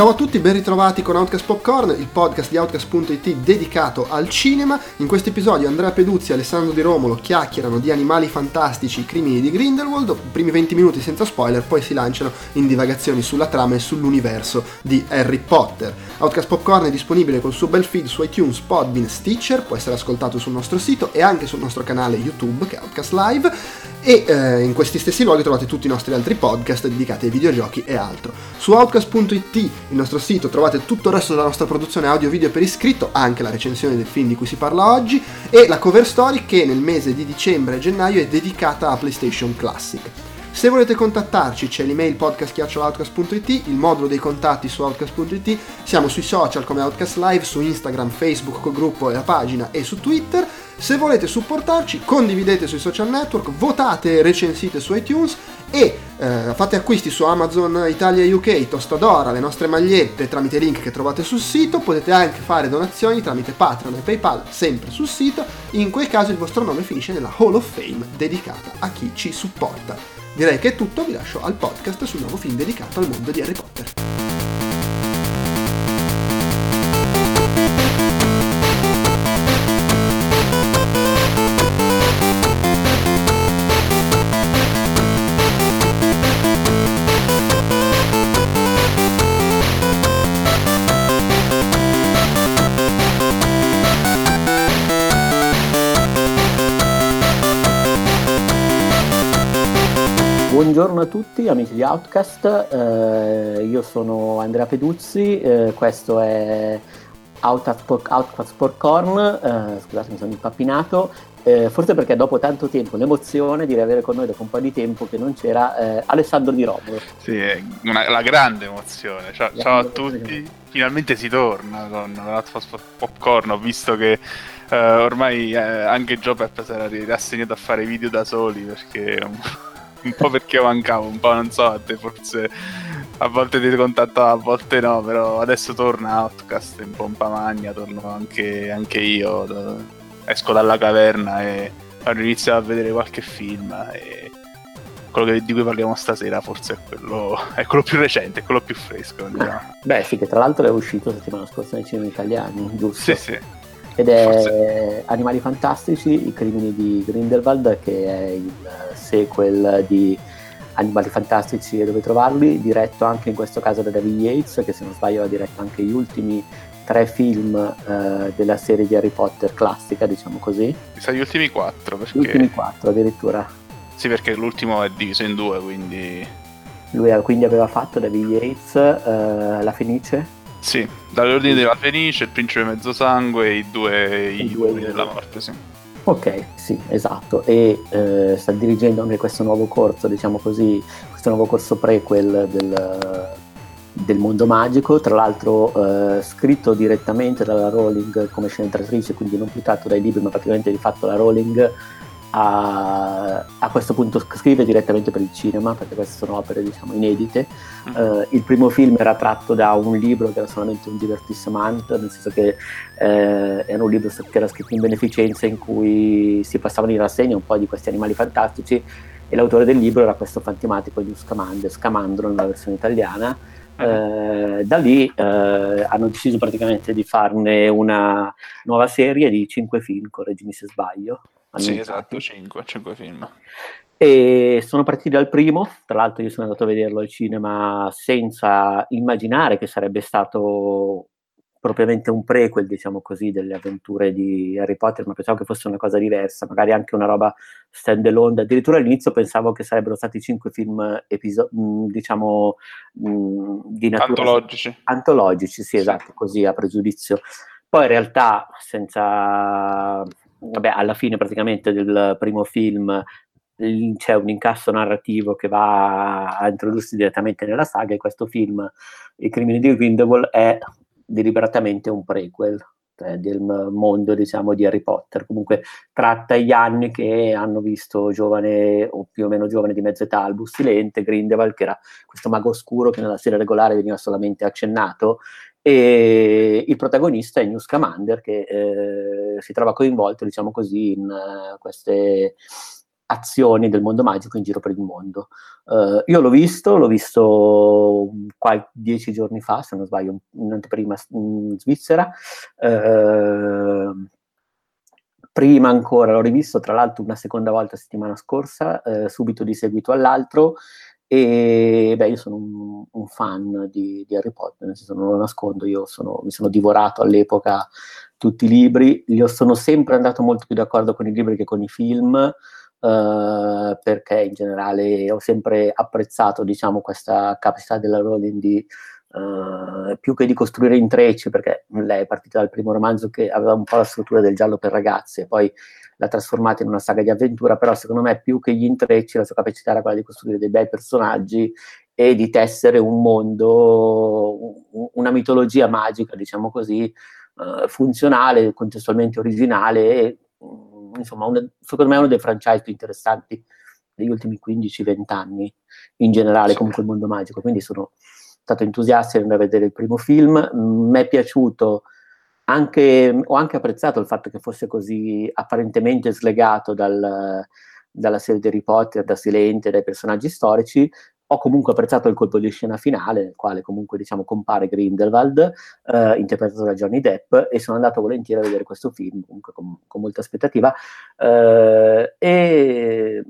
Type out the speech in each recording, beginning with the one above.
Ciao a tutti, ben ritrovati con Outcast Popcorn, il podcast di Outcast.it dedicato al cinema. In questo episodio Andrea Peduzzi e Alessandro Di Romolo chiacchierano di animali fantastici, crimini di Grindelwald, primi 20 minuti senza spoiler, poi si lanciano in divagazioni sulla trama e sull'universo di Harry Potter. Outcast Popcorn è disponibile col suo bel feed su iTunes, Podbean, Stitcher, può essere ascoltato sul nostro sito e anche sul nostro canale YouTube che è Outcast Live e eh, in questi stessi luoghi trovate tutti i nostri altri podcast dedicati ai videogiochi e altro. Su outcast.it, il nostro sito, trovate tutto il resto della nostra produzione audio-video per iscritto, anche la recensione del film di cui si parla oggi e la cover story che nel mese di dicembre e gennaio è dedicata a PlayStation Classic. Se volete contattarci c'è l'email podcast.outcast.it, il modulo dei contatti su outcast.it, siamo sui social come Outcast Live, su Instagram, Facebook col gruppo e la pagina e su Twitter se volete supportarci, condividete sui social network, votate e recensite su iTunes e eh, fate acquisti su Amazon Italia UK, Tostadora, le nostre magliette tramite link che trovate sul sito. Potete anche fare donazioni tramite Patreon e PayPal, sempre sul sito. In quel caso il vostro nome finisce nella Hall of Fame dedicata a chi ci supporta. Direi che è tutto, vi lascio al podcast sul nuovo film dedicato al mondo di Harry Potter. Buongiorno a tutti amici di Outcast, eh, io sono Andrea Peduzzi, eh, questo è Outcast Popcorn, eh, scusate mi sono impappinato, eh, forse perché dopo tanto tempo l'emozione di avere con noi dopo un po' di tempo che non c'era eh, Alessandro Di Romolo. Sì, è una, la grande emozione, ciao, ciao a tutti, finalmente si torna con Outcast Popcorn, ho visto che eh, ormai anche Joe Pep si era rassegnato a fare video da soli perché un po' perché mancavo, un po' non so, a te forse a volte ti contattavo, a volte no, però adesso torna Outcast in pompa magna, torno anche, anche io, esco dalla caverna e inizio a vedere qualche film e quello che, di cui parliamo stasera forse è quello, è quello più recente, è quello più fresco. Diciamo. Beh sì, che tra l'altro è uscito settimana scorsa nei cinema italiani, giusto? Sì, sì ed è Forse. Animali Fantastici, I crimini di Grindelwald, che è il sequel di Animali Fantastici e dove trovarli, diretto anche in questo caso da David Yates, che se non sbaglio ha diretto anche gli ultimi tre film eh, della serie di Harry Potter classica, diciamo così. Mi sa gli ultimi quattro, perché... Gli ultimi quattro addirittura. Sì, perché l'ultimo è diviso in due, quindi... Lui quindi aveva fatto David Yates, eh, La Fenice, sì, dall'ordine della Fenice, il principe mezzosangue e i due, i due della morte, sì. Ok, sì, esatto. E eh, sta dirigendo anche questo nuovo corso, diciamo così, questo nuovo corso prequel del, del mondo magico, tra l'altro eh, scritto direttamente dalla Rowling come sceneggiatrice, quindi non più tratto dai libri, ma praticamente di fatto la Rowling a, a, questo punto scrive direttamente per il cinema, perché queste sono opere diciamo inedite. Uh, il primo film era tratto da un libro che era solamente un divertissement, nel senso che eh, era un libro che era scritto in beneficenza in cui si passavano in rassegna un po' di questi animali fantastici e l'autore del libro era questo fantomatico di Scamander, Scamandro nella versione italiana. Uh, da lì uh, hanno deciso praticamente di farne una nuova serie di cinque film, correggimi se sbaglio. Sì, esatto, 5, 5 film. E sono partiti dal primo, tra l'altro io sono andato a vederlo al cinema senza immaginare che sarebbe stato propriamente un prequel, diciamo così, delle avventure di Harry Potter, ma pensavo che fosse una cosa diversa, magari anche una roba stand alone. Addirittura all'inizio pensavo che sarebbero stati cinque film, episo- diciamo, mm, di natura... Antologici. Antologici, sì, sì, esatto, così a pregiudizio. Poi in realtà, senza vabbè, alla fine praticamente del primo film c'è un incasso narrativo che va a introdursi direttamente nella saga e questo film, I crimini di Grindelwald, è deliberatamente un prequel cioè del mondo diciamo di Harry Potter. Comunque tratta gli anni che hanno visto giovane o più o meno giovane di mezza età Albus Silente, Grindelwald che era questo mago oscuro che nella serie regolare veniva solamente accennato e il protagonista è News Commander che eh, si trova coinvolto, diciamo così, in uh, queste azioni del mondo magico in giro per il mondo. Uh, io l'ho visto, l'ho visto qualche, dieci giorni fa, se non sbaglio, in anteprima in Svizzera. Uh, prima ancora l'ho rivisto, tra l'altro una seconda volta settimana scorsa, uh, subito di seguito all'altro. E beh, io sono un, un fan di, di, Harry Potter, nel senso non lo nascondo, io sono, mi sono divorato all'epoca tutti i libri, io sono sempre andato molto più d'accordo con i libri che con i film, Uh, perché in generale ho sempre apprezzato diciamo, questa capacità della Rowling di uh, più che di costruire intrecci, perché lei è partita dal primo romanzo che aveva un po' la struttura del giallo per ragazze, poi l'ha trasformata in una saga di avventura, però secondo me più che gli intrecci la sua capacità era quella di costruire dei bei personaggi e di tessere un mondo, una mitologia magica, diciamo così, uh, funzionale, contestualmente originale e insomma, una, secondo me è uno dei franchise più interessanti degli ultimi 15-20 anni, in generale, comunque il mondo magico. Quindi sono stato entusiasta di andare a vedere il primo film. Mi è piaciuto anche, ho anche apprezzato il fatto che fosse così apparentemente slegato dal, dalla serie di Harry Potter, da Silente, dai personaggi storici, ho comunque apprezzato il colpo di scena finale, nel quale comunque diciamo compare Grindelwald, eh, interpretato da Johnny Depp, e sono andato volentieri a vedere questo film, comunque con, con molta aspettativa, eh, e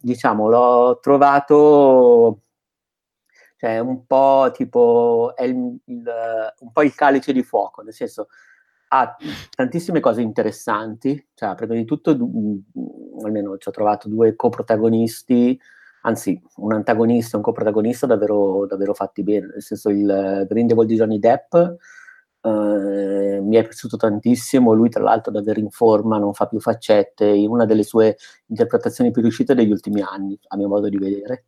diciamo l'ho trovato cioè un po' tipo il, il, un po' il calice di fuoco, nel senso ha tantissime cose interessanti, cioè prima di tutto almeno ci ho trovato due coprotagonisti anzi un antagonista e un coprotagonista davvero, davvero fatti bene, nel senso il Grindelwald di Johnny Depp eh, mi è piaciuto tantissimo, lui tra l'altro davvero in forma, non fa più faccette, in una delle sue interpretazioni più riuscite degli ultimi anni, a mio modo di vedere.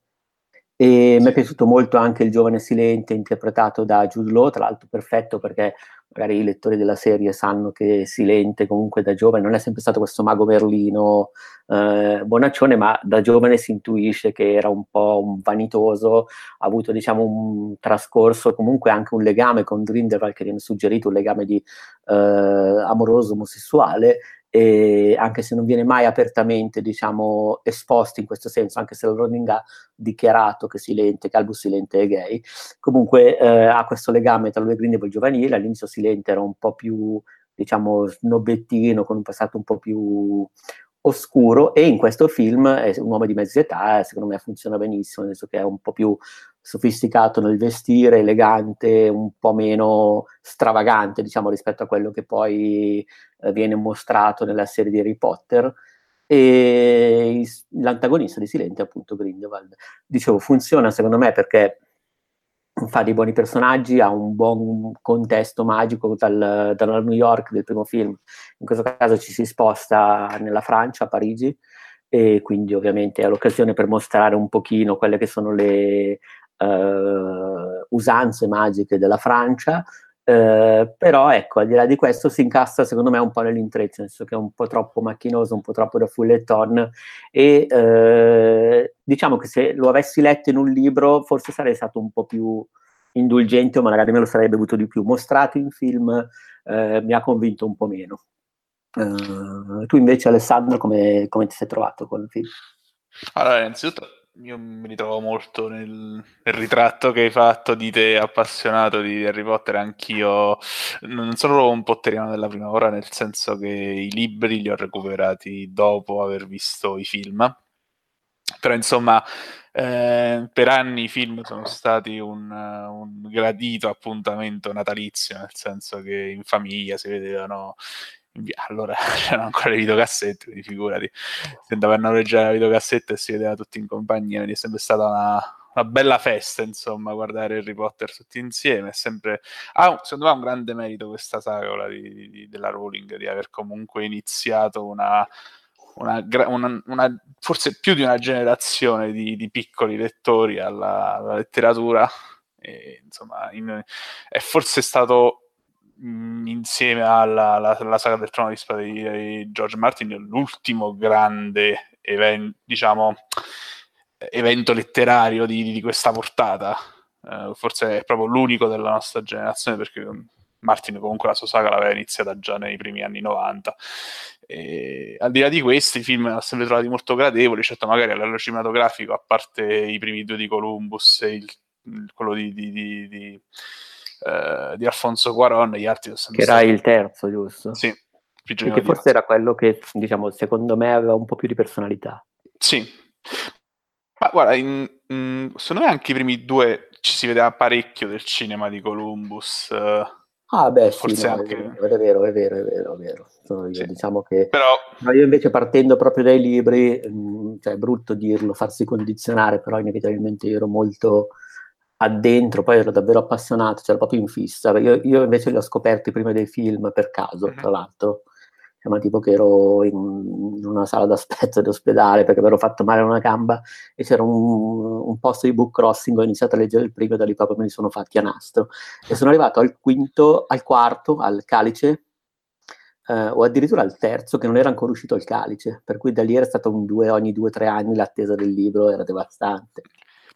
E mi è piaciuto molto anche il giovane Silente interpretato da Jude Law, tra l'altro perfetto perché magari i lettori della serie sanno che Silente comunque da giovane non è sempre stato questo mago merlino eh, bonaccione, ma da giovane si intuisce che era un po' un vanitoso, ha avuto diciamo un trascorso, comunque anche un legame con Grindelwald che viene suggerito, un legame di eh, amoroso omosessuale, e anche se non viene mai apertamente diciamo, esposto in questo senso, anche se Rowling ha dichiarato che Silente, che Albus Silente è gay, comunque eh, ha questo legame tra lui e Grindelwald giovanile, all'inizio Silente era un po' più diciamo snobettino, con un passato un po' più oscuro e in questo film è un uomo di mezza età, secondo me funziona benissimo, nel senso che è un po' più sofisticato nel vestire, elegante, un po' meno stravagante, diciamo, rispetto a quello che poi viene mostrato nella serie di Harry Potter. E l'antagonista di Silente è appunto Grindelwald. Dicevo, funziona secondo me perché fa dei buoni personaggi, ha un buon contesto magico dal, dalla New York del primo film. In questo caso ci si sposta nella Francia, a Parigi, e quindi ovviamente è l'occasione per mostrare un pochino quelle che sono le uh, usanze magiche della Francia. Uh, però ecco, al di là di questo si incassa secondo me un po' nell'intreccio, nel senso che è un po' troppo macchinoso, un po' troppo da fulleton e uh, diciamo che se lo avessi letto in un libro forse sarei stato un po' più indulgente o magari me lo sarei bevuto di più. Mostrato in film uh, mi ha convinto un po' meno. tu invece Alessandro come, come ti sei trovato con il film? Allora, innanzitutto io mi ritrovo molto nel, nel, ritratto che hai fatto di te appassionato di Harry Potter, anch'io non sono un potteriano della prima ora, nel senso che i libri li ho recuperati dopo aver visto i film, però insomma eh, per anni i film sono stati un, un, gradito appuntamento natalizio, nel senso che in famiglia si vedevano allora c'erano ancora le videocassette, quindi figurati, si andava a noleggiare la videocassetta e si vedeva tutti in compagnia, quindi è sempre stata una, una bella festa, insomma, guardare Harry Potter tutti insieme. È sempre. Ah, secondo me ha un grande merito questa saga di, di, della Rowling di aver comunque iniziato una. Una, una, una, forse più di una generazione di, di piccoli lettori alla, alla letteratura. E, insomma, in, è forse stato insieme alla, alla, alla, saga del trono di spada di, George Martin l'ultimo grande event, diciamo, evento letterario di, di questa portata uh, forse è proprio l'unico della nostra generazione perché Martin comunque la sua saga l'aveva iniziata già nei primi anni 90. E, al di là di questi, i film l'ho sempre trovati molto gradevoli, certo magari a livello cinematografico, a parte i primi due di Columbus e il, quello di, di, di, di, uh, di Alfonso Cuaron, gli altri sono Che era il terzo, giusto? Sì. Che forse era quello che, diciamo, secondo me aveva un po' più di personalità. Sì. Ma guarda, in, in, secondo me anche i primi due ci si vedeva parecchio del cinema di Columbus. Uh, Ah, beh, sì, no, anche... è, vero, è vero, è vero, è vero. Io. Sì. Diciamo che però... no, io invece partendo proprio dai libri, mh, mm, cioè è brutto dirlo, farsi condizionare, però inevitabilmente io ero molto addentro, poi ero davvero appassionato, cioè ero proprio in fissa. Io, io invece li ho scoperti prima dei film per caso, mm-hmm. tra l'altro ma tipo che ero in, in una sala d'aspetto di ospedale perché mi ero fatto male a una gamba e c'era un, un posto di book crossing, ho iniziato a leggere il primo e da lì proprio me li sono fatti a nastro. E sono arrivato al quinto, al quarto, al calice, eh, o addirittura al terzo che non era ancora uscito il calice, per cui da lì era stato un due ogni due o tre anni l'attesa del libro, era devastante.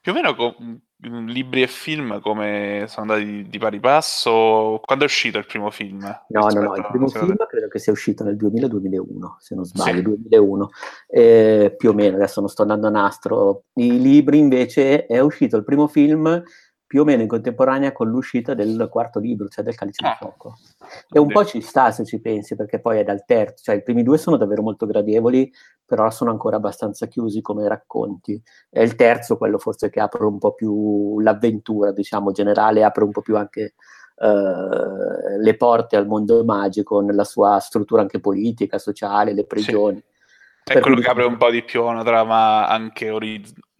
Più o meno com- libri e film come sono andati di, pari passo? Quando è uscito il primo film? No, no, no, il primo film credo che sia uscito nel 2000-2001, se non sbaglio, sì. 2001, eh, più o meno, adesso non sto andando a nastro. I libri invece è uscito il primo film più o meno in contemporanea con l'uscita del quarto libro, cioè del Calice ah. di Fuoco. E un po' ci sta se ci pensi, perché poi è dal terzo, cioè i primi due sono davvero molto gradevoli, però sono ancora abbastanza chiusi come racconti. È il terzo quello forse che apre un po' più l'avventura, diciamo, generale, apre un po' più anche uh, le porte al mondo magico nella sua struttura anche politica, sociale, le prigioni. Sì. È quello che apre un po' di più una trama anche orizzontale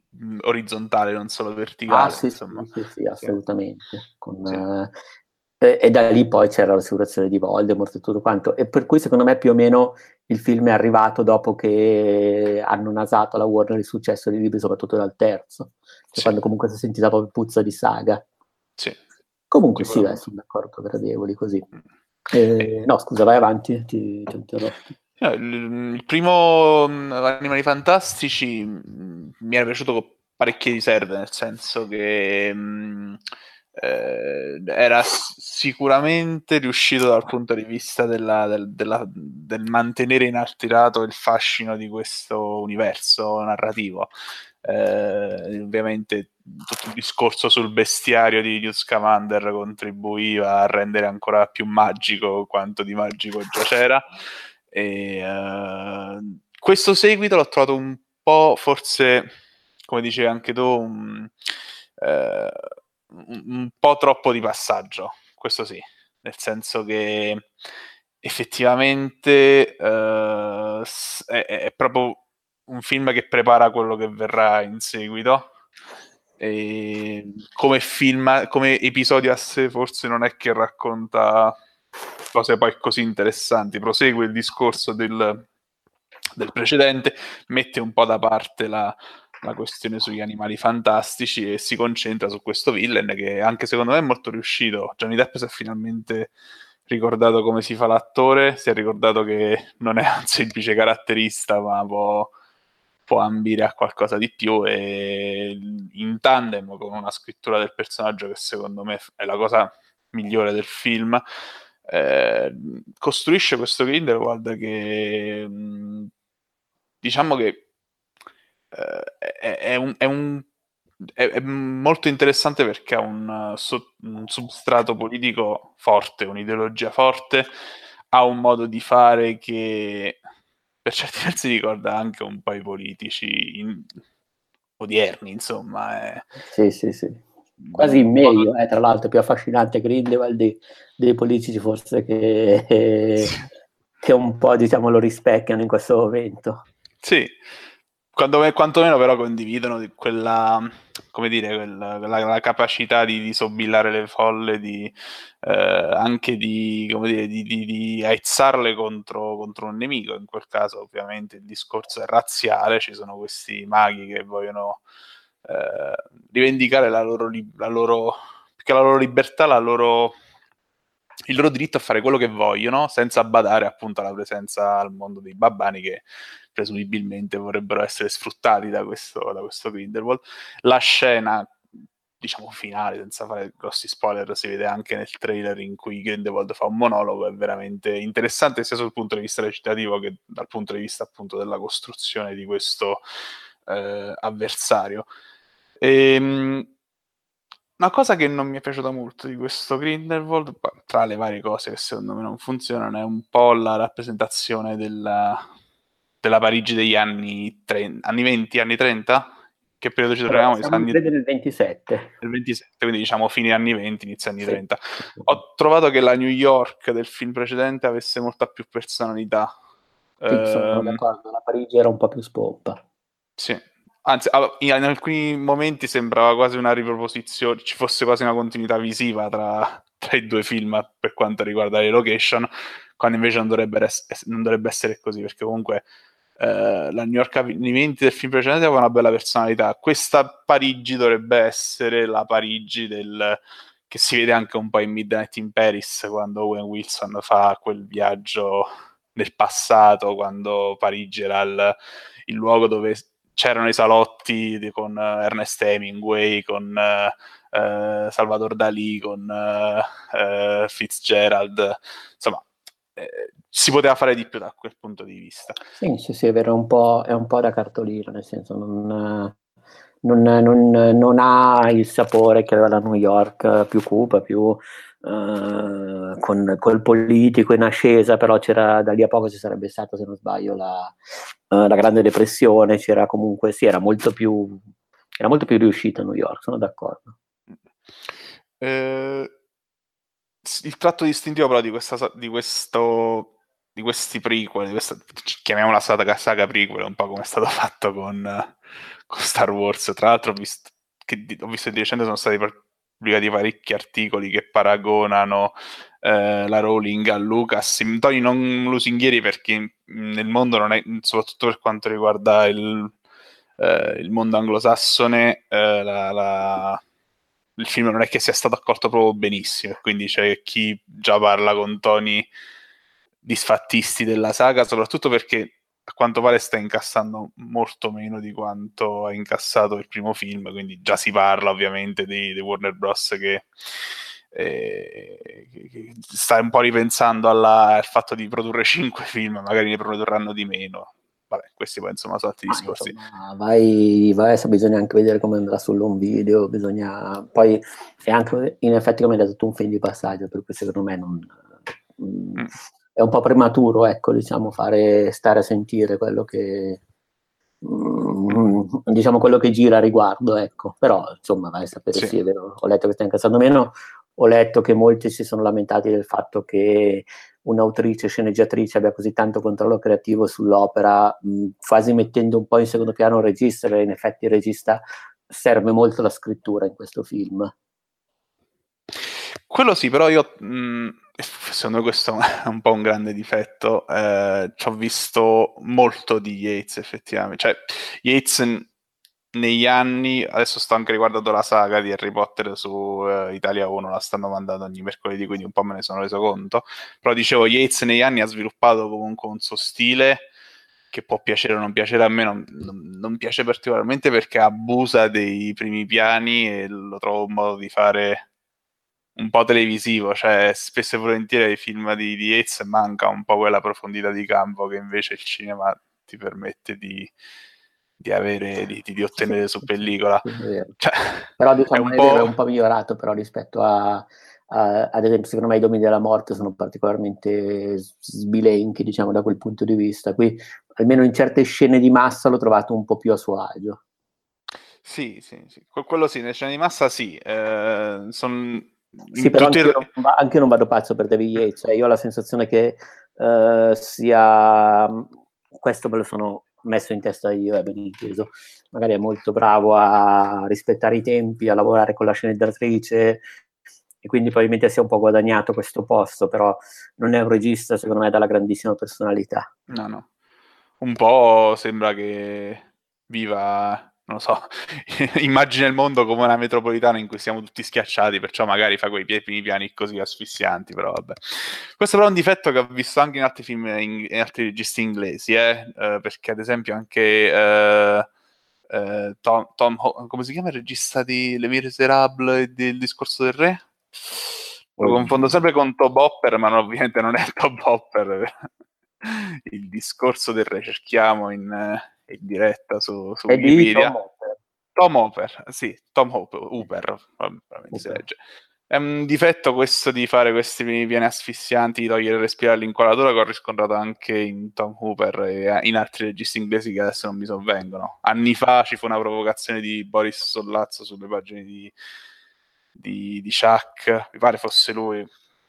orizzontale, non solo verticale. Ah, sì, sì, sì, sì, assolutamente. Con, sì. Uh, e, e, da lì poi c'era l'assicurazione di Voldemort e tutto quanto. E per cui secondo me più o meno il film è arrivato dopo che hanno nasato la Warner il successo dei libri, soprattutto dal terzo, cioè quando comunque si è sentita proprio puzza di saga. Sì. Comunque sì, dai, sono d'accordo, gradevoli così. Mm. Eh, no, scusa, vai avanti, ti, ti interrompo. Eh, il primo mm, Animali Fantastici mm, mi era piaciuto parecchie riserve, nel senso che mh, eh, era sicuramente riuscito dal punto di vista della, del, della, del, mantenere inalterato il fascino di questo universo narrativo. Eh, ovviamente tutto il discorso sul bestiario di Newt Scamander contribuiva a rendere ancora più magico quanto di magico già c'era. E, uh, questo seguito l'ho trovato un po', forse, come dicevi anche tu, un, uh, un po' troppo di passaggio, questo sì, nel senso che effettivamente uh, è, è, proprio un film che prepara quello che verrà in seguito. E come film, come episodio a sé, forse non è che racconta cose poi così interessanti. Prosegue il discorso del, del precedente, mette un po' da parte la, la, questione sugli animali fantastici e si concentra su questo villain che anche secondo me è molto riuscito. Johnny Depp si è finalmente ricordato come si fa l'attore, si è ricordato che non è un semplice caratterista, ma può, può ambire a qualcosa di più e in tandem con una scrittura del personaggio che secondo me è la cosa migliore del film eh, costruisce questo Grindelwald che diciamo che è, è, un, è, un, è, molto interessante perché ha un, un, substrato politico forte, un'ideologia forte, ha un modo di fare che per certi versi ricorda anche un po' i politici in, odierni, insomma. È... Sì, sì, sì quasi meglio, eh, tra l'altro più affascinante Grindelwald dei, dei politici forse che, che, un po' diciamo lo rispecchiano in questo momento. Sì, quando, quantomeno però condividono quella, come dire, quella, la, la, capacità di, di sobillare le folle, di, eh, anche di, come dire, di, di, di aizzarle contro, contro, un nemico. In quel caso ovviamente il discorso è razziale, ci sono questi maghi che vogliono eh, rivendicare la loro, la loro, la loro libertà, la loro, il loro diritto a fare quello che vogliono, senza badare appunto alla presenza al mondo dei babbani che presumibilmente vorrebbero essere sfruttati da questo, da questo Grindelwald. La scena diciamo finale, senza fare grossi spoiler, si vede anche nel trailer in cui Grindelwald fa un monologo, è veramente interessante sia sul punto di vista recitativo che dal punto di vista appunto della costruzione di questo eh, avversario. Ehm, una cosa che non mi è piaciuta molto di questo Grindelwald, tra le varie cose che secondo me non funzionano, è un po' la rappresentazione della, della Parigi degli anni, 30, anni 20, anni 30? Che periodo ci troviamo? Siamo anni... nel 27. Nel 27, quindi diciamo fine anni 20, inizio anni sì. 30. Ho trovato che la New York del film precedente avesse molta più personalità. Sì, sono ehm... d'accordo, la Parigi era un po' più spompa. Sì, Anzi, in alcuni momenti sembrava quasi una riproposizione, ci fosse quasi una continuità visiva tra, tra i due film per quanto riguarda le location, quando invece non dovrebbe, ess- non dovrebbe essere così, perché comunque eh, la New York 20 del film precedente aveva una bella personalità. Questa Parigi dovrebbe essere la Parigi del, che si vede anche un po' in Midnight in Paris, quando Owen Wilson fa quel viaggio nel passato, quando Parigi era il, il luogo dove c'erano i salotti di, con uh, Ernest Hemingway, con uh, uh, Salvador Dalì, con Fitzgerald, insomma, eh, si poteva fare di più da quel punto di vista. Sì, sì, sì, è vero, un è un po da cartolina, nel senso non, non, non, non, ha il sapore che aveva la New York più cupa, più Uh, con col politico in ascesa, però c'era da lì a poco ci sarebbe stata, se non sbaglio, la, uh, la Grande Depressione, c'era comunque, sì, era molto più, era molto più riuscita New York, sono d'accordo. Eh, il tratto distintivo però di, questa, di questo di questi prequel, di questa, chiamiamola saga, saga prequel, un po' come è stato fatto con, con Star Wars. Tra l'altro, ho visto che ho visto di recente sono stati pubblicati parecchi articoli che paragonano eh, la Rowling a Lucas, toni non lusinghieri perché nel mondo non è, soprattutto per quanto riguarda il, eh, il mondo anglosassone, eh, la, la, il film non è che sia stato accolto proprio benissimo, quindi c'è chi già parla con toni disfattisti della saga, soprattutto perché a quanto pare sta incassando molto meno di quanto ha incassato il primo film, quindi già si parla ovviamente di, di Warner Bros. Che, eh, che, sta un po' ripensando alla, al fatto di produrre cinque film, magari ne produrranno di meno. Vabbè, questi poi insomma sono altri discorsi. Insomma, vai, vai, bisogna anche vedere come andrà sull'home video, bisogna... Poi è anche in effetti come hai detto un film di passaggio, per cui secondo me non... Mm è un po' prematuro, ecco, diciamo, fare, stare a sentire quello che, mm, diciamo, quello che gira a riguardo, ecco. Però, insomma, vai a sapere, sì, sì è vero, ho letto che sta incassando meno, ho letto che molti si sono lamentati del fatto che un'autrice, sceneggiatrice abbia così tanto controllo creativo sull'opera, mh, mm, quasi mettendo un po' in secondo piano il regista, e in effetti il regista serve molto la scrittura in questo film. Quello sì, però io mh, mm, secondo me questo è un po' un grande difetto. Eh, ci ho visto molto di Yates effettivamente. Cioè, Yates negli anni, adesso sto anche riguardando la saga di Harry Potter su uh, Italia 1, la stanno mandando ogni mercoledì, quindi un po' me ne sono reso conto. Però dicevo, Yates negli anni ha sviluppato comunque un suo stile che può piacere o non piacere a me, non, non, non piace particolarmente perché abusa dei primi piani e lo trovo un modo di fare un po' televisivo, cioè spesso e volentieri ai film di, di Yates manca un po' quella profondità di campo che invece il cinema ti permette di, di avere, di, di, ottenere su pellicola. Cioè, però diciamo è un, po'... è un po' migliorato però rispetto a, a, ad esempio secondo me i domini della morte sono particolarmente sbilenchi diciamo da quel punto di vista. Qui almeno in certe scene di massa l'ho trovato un po' più a suo agio. Sì, sì, sì. quello sì, nelle scene di massa sì. Eh, sono sì, però anche, io non, anche non vado pazzo per David Yates, cioè io ho la sensazione che uh, sia... Questo me lo sono messo in testa io, è ben inteso. Magari è molto bravo a rispettare i tempi, a lavorare con la sceneggiatrice e quindi probabilmente si è un po' guadagnato questo posto, però non è un regista secondo me dalla grandissima personalità. No, no. Un po' sembra che viva non lo so, immagina il mondo come una metropolitana in cui siamo tutti schiacciati, perciò magari fa quei primi piani così asfissianti, però vabbè. Questo però è un difetto che ho visto anche in altri film, in, in altri registi inglesi, eh? Uh, perché ad esempio anche uh, eh, Tom, Tom, come si chiama il regista di Le Miserable e del discorso del re? Lo confondo sempre con Top Hopper, ma non, ovviamente non è Top Hopper. il discorso del re cerchiamo in, in diretta su, su Wikipedia. Tom Hopper. Tom Hopper, sì, Tom Hopper, Hooper, probabilmente si legge. È un difetto questo di fare questi piani asfissianti, di togliere il respiro all'inquadratura, che ho riscontrato anche in Tom Hooper e in altri registi inglesi che adesso non mi sovvengono. Anni fa ci fu una provocazione di Boris Sollazzo sulle pagine di, di, di Chuck, mi pare fosse lui,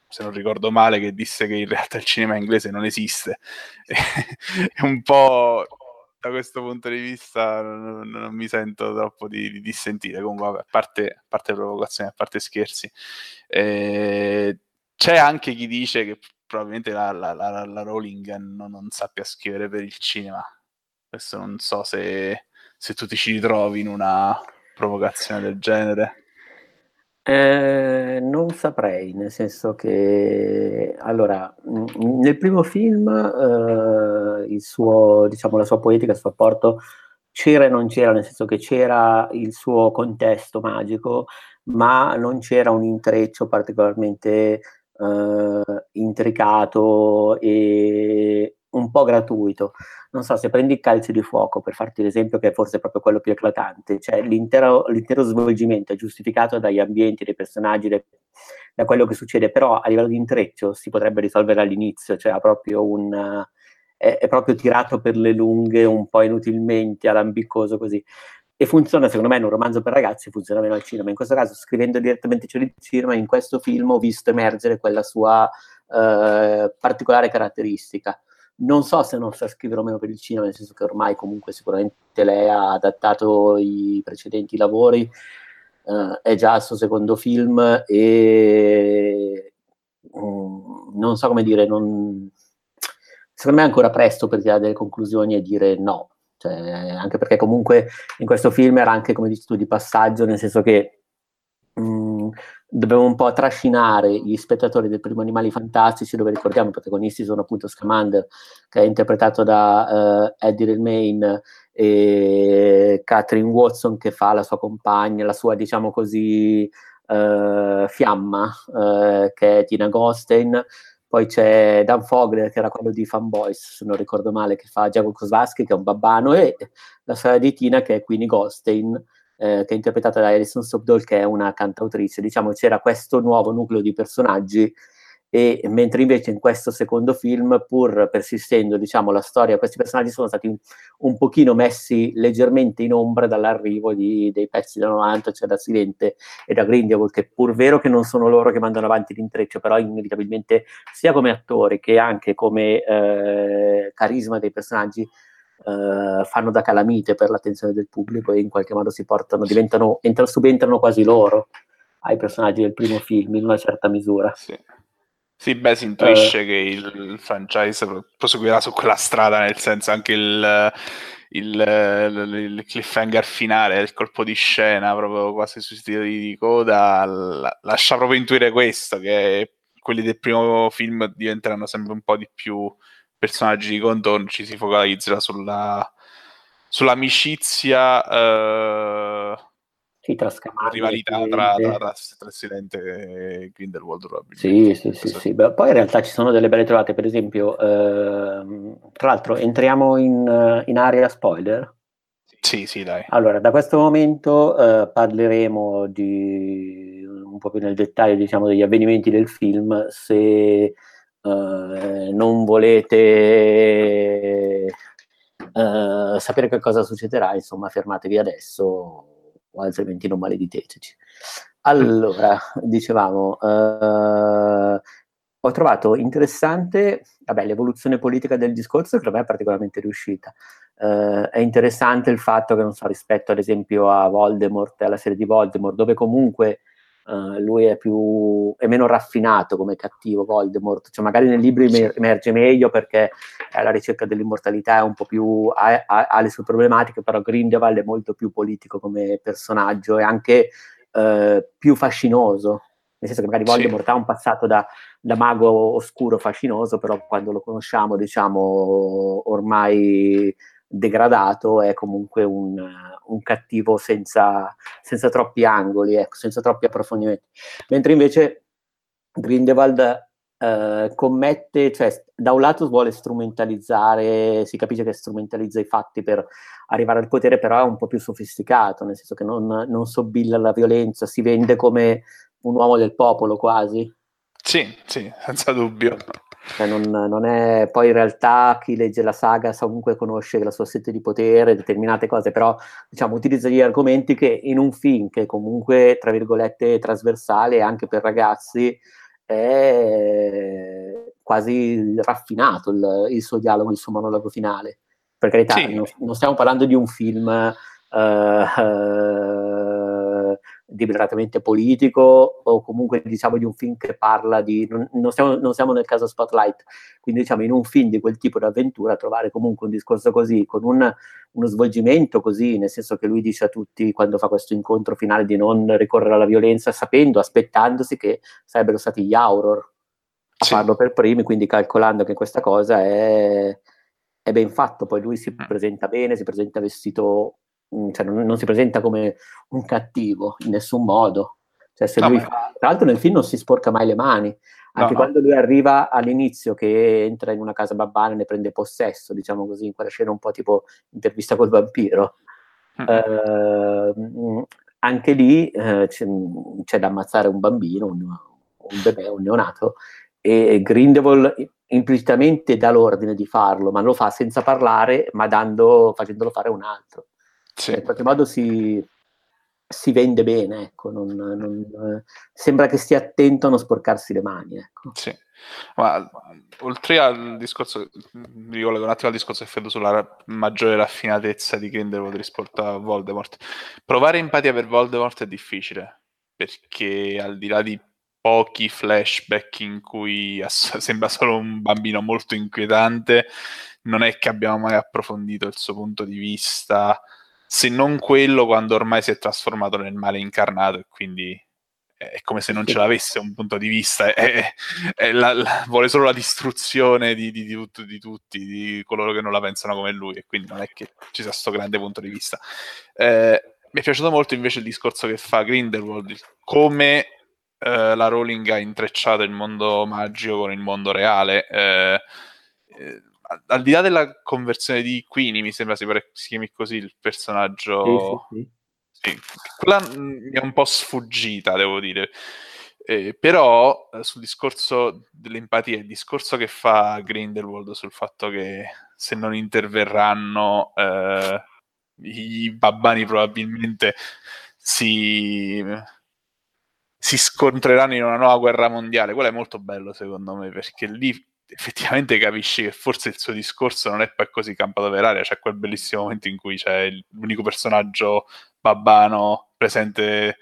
se non ricordo male, che disse che in realtà il cinema inglese non esiste. è un po' da questo punto di vista non, non mi sento troppo di, di dissentire. Comunque, vabbè, a parte, parte provocazioni, a parte scherzi, eh, c'è anche chi dice che probabilmente la, la, la, la Rowling non, non, sappia scrivere per il cinema. Adesso non so se, se tu ti ci ritrovi in una provocazione del genere. Eh, non saprei, nel senso che allora, nel primo film eh, suo, diciamo, la sua poetica, il suo apporto c'era e non c'era, nel senso che c'era il suo contesto magico, ma non c'era un intreccio particolarmente eh, intricato e un po' gratuito. Non so, se prendi calci di fuoco, per farti l'esempio che è forse proprio quello più eclatante, cioè l'intero, l'intero svolgimento è giustificato dagli ambienti, dai personaggi, da, da, quello che succede, però a livello di intreccio si potrebbe risolvere all'inizio, cioè proprio un, è, proprio tirato per le lunghe, un po' inutilmente, alambiccoso così. E funziona, secondo me, in un romanzo per ragazzi, funziona meno al cinema. In questo caso, scrivendo direttamente il cinema, in questo film ho visto emergere quella sua eh, particolare caratteristica non so se non sa scrivere o meno per il cinema, nel senso che ormai comunque sicuramente lei ha adattato i precedenti lavori, eh, è già il suo secondo film e um, non so come dire, non, secondo me è ancora presto per tirare delle conclusioni e dire no, cioè, anche perché comunque in questo film era anche, come dici tu, di passaggio, nel senso che mh, mm, dobbiamo un po' trascinare gli spettatori del primo Animali Fantastici, dove ricordiamo i protagonisti sono appunto Scamander, che è interpretato da uh, Eddie Redmayne, e Catherine Watson, che fa la sua compagna, la sua, diciamo così, uh, fiamma, uh, che è Tina Gostein. Poi c'è Dan Fogler, che era quello di Fanboys, se non ricordo male, che fa Jacob Kozlowski, che è un babbano, e la sorella di Tina, che è Queenie Gostein, eh, che è interpretata da Alison Sobdol, che è una cantautrice. Diciamo c'era questo nuovo nucleo di personaggi e mentre invece in questo secondo film, pur persistendo diciamo, la storia, questi personaggi sono stati un, un pochino messi leggermente in ombra dall'arrivo di, dei pezzi da 90, cioè da Silente e da Grindelwald, che pur vero che non sono loro che mandano avanti l'intreccio, però inevitabilmente sia come attori che anche come eh, carisma dei personaggi Uh, fanno da calamite per l'attenzione del pubblico e in qualche modo si portano, diventano, entrano, subentrano quasi loro ai personaggi del primo film in una certa misura. Sì, sì beh, si intuisce uh, che il franchise proseguirà su quella strada, nel senso anche il, il, il cliffhanger finale, il colpo di scena, proprio quasi sui titoli di coda, la, lascia proprio intuire questo, che quelli del primo film diventeranno sempre un po' di più personaggi di contorno ci si focalizzerà sulla, sull'amicizia eh, sì, tra rivalità tra, tra, tra, tra Silente e Grindelwald sì, sì, sì, sì. Beh, poi in realtà ci sono delle belle trovate per esempio eh, tra l'altro entriamo in, in area spoiler sì, sì, dai. Allora, da questo momento eh, parleremo di un po' più nel dettaglio, diciamo, degli avvenimenti del film. Se eh, non volete uh, sapere che cosa succederà, insomma, fermatevi adesso o altrimenti non malediteci. Allora, dicevamo, uh, ho trovato interessante vabbè, l'evoluzione politica del discorso, che per me è particolarmente riuscita. Uh, è interessante il fatto che, non so, rispetto ad esempio a Voldemort, alla serie di Voldemort, dove comunque Uh, lui è, più, è meno raffinato come cattivo Voldemort, cioè magari nel libro emerge meglio perché la ricerca dell'immortalità è un po' più, ha, ha, ha, le sue problematiche, però Grindelwald è molto più politico come personaggio e anche uh, più fascinoso, nel senso che magari Voldemort sì. ha un passato da, da, mago oscuro fascinoso, però quando lo conosciamo diciamo ormai degradato è comunque un, un cattivo senza, senza, troppi angoli, ecco, senza troppi approfondimenti. Mentre invece Grindelwald eh, commette, cioè da un lato vuole strumentalizzare, si capisce che strumentalizza i fatti per arrivare al potere, però è un po' più sofisticato, nel senso che non, non sobilla la violenza, si vende come un uomo del popolo quasi. Sì, sì, senza dubbio. Cioè non, non, è, poi in realtà chi legge la saga comunque conosce la sua sete di potere, determinate cose, però diciamo, utilizza gli argomenti che in un film che comunque, tra virgolette, trasversale anche per ragazzi, è quasi raffinato il, il suo dialogo, il suo monologo finale. Per carità, sì. non, non, stiamo parlando di un film uh, uh, deliberatamente politico o comunque diciamo di un film che parla di... Non, non, siamo, non, siamo, nel caso Spotlight, quindi diciamo in un film di quel tipo di avventura trovare comunque un discorso così, con un, uno svolgimento così, nel senso che lui dice a tutti quando fa questo incontro finale di non ricorrere alla violenza, sapendo, aspettandosi che sarebbero stati gli Auror a sì. farlo per primi, quindi calcolando che questa cosa è, è ben fatto, poi lui si mm. presenta bene, si presenta vestito cioè non, non, si presenta come un cattivo in nessun modo. Cioè, se no, lui fa, tra l'altro nel film non si sporca mai le mani, anche no, quando lui arriva all'inizio che entra in una casa babbana e ne prende possesso, diciamo così, in quella scena un po' tipo intervista col vampiro. Mm. Eh, anche lì eh, c'è, c'è, da ammazzare un bambino, un, un bebè, un neonato, e Grindelwald implicitamente dà l'ordine di farlo, ma lo fa senza parlare, ma dando, facendolo fare un altro. Sì. In qualche modo si, si vende bene, ecco, non, non, sembra che stia attento a non sporcarsi le mani. Ecco. Sì. Ma oltre al discorso, mi ricollego un attimo al discorso che fai sulla maggiore raffinatezza di Grindelwald rispetto a Voldemort. Provare empatia per Voldemort è difficile, perché al di là di pochi flashback in cui ass- sembra solo un bambino molto inquietante, non è che abbiamo mai approfondito il suo punto di vista se non quello quando ormai si è trasformato nel male incarnato e quindi è come se non ce l'avesse un punto di vista, è, è la, la, vuole solo la distruzione di, di, di, tutto, di, tutti, di coloro che non la pensano come lui e quindi non è che ci sia questo grande punto di vista. Eh, mi è piaciuto molto invece il discorso che fa Grindelwald, come eh, la Rowling ha intrecciato il mondo magico con il mondo reale. Eh, eh al di là della conversione di Queenie, mi sembra si, si chiami così il personaggio. Sì, sì, sì. quella mi è un po' sfuggita, devo dire. Eh, però eh, sul discorso dell'empatia, il discorso che fa Grindelwald sul fatto che se non interverranno eh, i babbani probabilmente si, si scontreranno in una nuova guerra mondiale, quello è molto bello secondo me perché lì effettivamente capisci che forse il suo discorso non è poi così campato per aria, c'è quel bellissimo momento in cui c'è l'unico personaggio babbano presente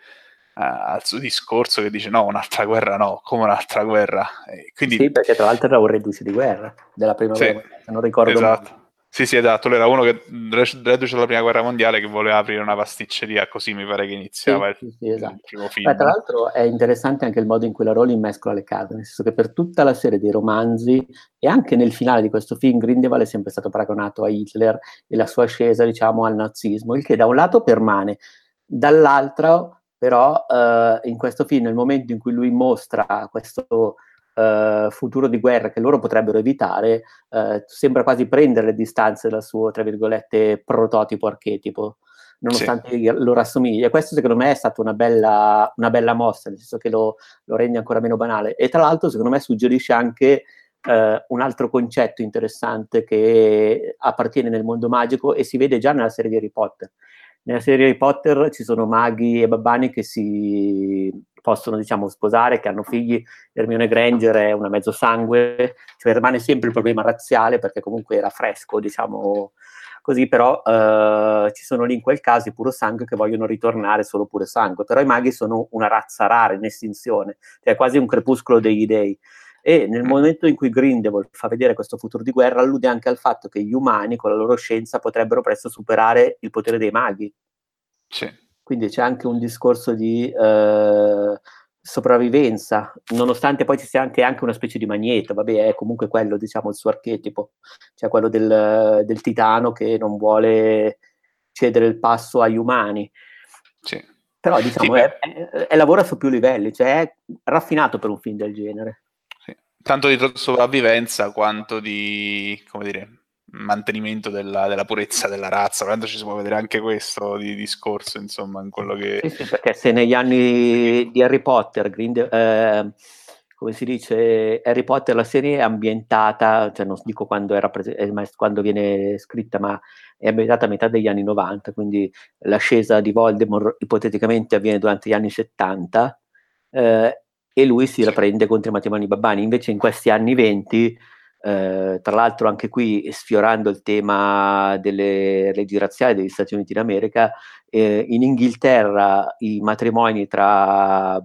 uh, al suo discorso che dice no, un'altra guerra no, come un'altra guerra. E quindi... Sì, perché tra l'altro era un reduce di guerra della prima sì, guerra, non ricordo esatto. Male. Sì, sì, esatto. Era uno che, reduce della prima guerra mondiale, che voleva aprire una pasticceria, così mi pare che iniziava sì, il, sì, esatto. il, primo film. Beh, tra l'altro è interessante anche il modo in cui la Rowling mescola le carte, nel senso che per tutta la serie dei romanzi e anche nel finale di questo film Grindelwald è sempre stato paragonato a Hitler e la sua ascesa, diciamo, al nazismo, il che da un lato permane, dall'altro però eh, in questo film, nel momento in cui lui mostra questo uh, futuro di guerra che loro potrebbero evitare, uh, sembra quasi prendere le distanze dal suo, tra virgolette, prototipo archetipo, nonostante sì. lo rassomiglia. Questo secondo me è stata una bella, una bella mossa, nel senso che lo, lo, rende ancora meno banale. E tra l'altro secondo me suggerisce anche Uh, un altro concetto interessante che appartiene nel mondo magico e si vede già nella serie di Harry Potter. Nella serie Harry Potter ci sono maghi e babbani che si possono diciamo sposare, che hanno figli, Hermione Granger è una mezzo sangue, cioè rimane sempre il problema razziale perché comunque era fresco, diciamo così, però eh, ci sono lì in quel caso i puro sangue che vogliono ritornare solo pure sangue, però i maghi sono una razza rara, in estinzione, cioè quasi un crepuscolo degli dei. E nel momento in cui Grindelwald fa vedere questo futuro di guerra, allude anche al fatto che gli umani, con la loro scienza, potrebbero presto superare il potere dei maghi. Sì. Quindi c'è anche un discorso di, eh, sopravvivenza, nonostante poi ci sia anche, anche, una specie di magneto, vabbè, è comunque quello, diciamo, il suo archetipo, cioè quello del, del titano che non vuole cedere il passo agli umani. Sì. Però diciamo, sì, è, è, è, lavora su più livelli, cioè è raffinato per un film del genere. Sì. Tanto di sopravvivenza quanto di, come dire, mantenimento della, della, purezza della razza. Quando ci si può vedere anche questo di discorso, insomma, in quello che... Sì, sì, perché se negli anni di Harry Potter, Green, eh, come si dice, Harry Potter la serie è ambientata, cioè non dico quando, era prese- eh, quando viene scritta, ma è ambientata a metà degli anni 90, quindi l'ascesa di Voldemort ipoteticamente avviene durante gli anni 70, eh, e lui si riprende contro i matrimoni babbani. Invece in questi anni 20 eh, tra l'altro anche qui sfiorando il tema delle leggi razziali degli Stati Uniti d'America, eh, in Inghilterra i matrimoni tra,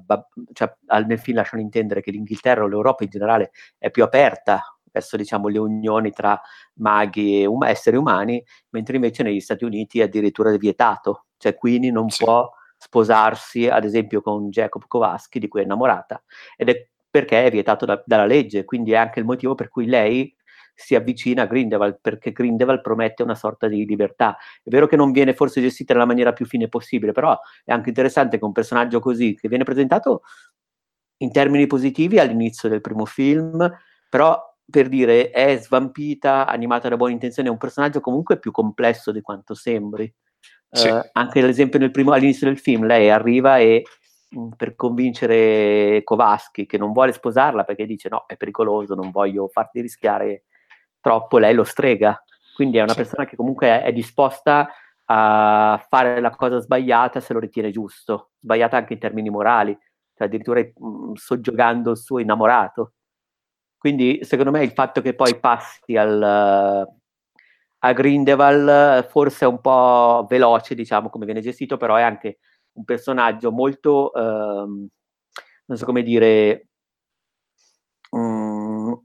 cioè, nel film lasciano intendere che l'Inghilterra o l'Europa in generale è più aperta verso diciamo, le unioni tra maghi e um- esseri umani, mentre invece negli Stati Uniti è addirittura vietato, cioè Queenie non sì. può sposarsi ad esempio con Jacob Kowalski di cui è innamorata ed è perché è vietato da, dalla legge, quindi è anche il motivo per cui lei si avvicina a Grindelwald, perché Grindelwald promette una sorta di libertà. È vero che non viene forse gestita nella maniera più fine possibile, però è anche interessante che un personaggio così, che viene presentato in termini positivi all'inizio del primo film, però per dire è svampita, animata da buone intenzioni, è un personaggio comunque più complesso di quanto sembri. Sì. Uh, anche ad esempio primo, all'inizio del film lei arriva e per convincere Kovaski che non vuole sposarla perché dice no, è pericoloso, non voglio farti rischiare troppo, lei lo strega. Quindi è una sì. persona che comunque è, è, disposta a fare la cosa sbagliata se lo ritiene giusto, sbagliata anche in termini morali, cioè addirittura mh, soggiogando il suo innamorato. Quindi secondo me il fatto che poi passi al, a Grindelwald forse è un po' veloce, diciamo, come viene gestito, però è anche un personaggio molto, ehm, non so come dire, um,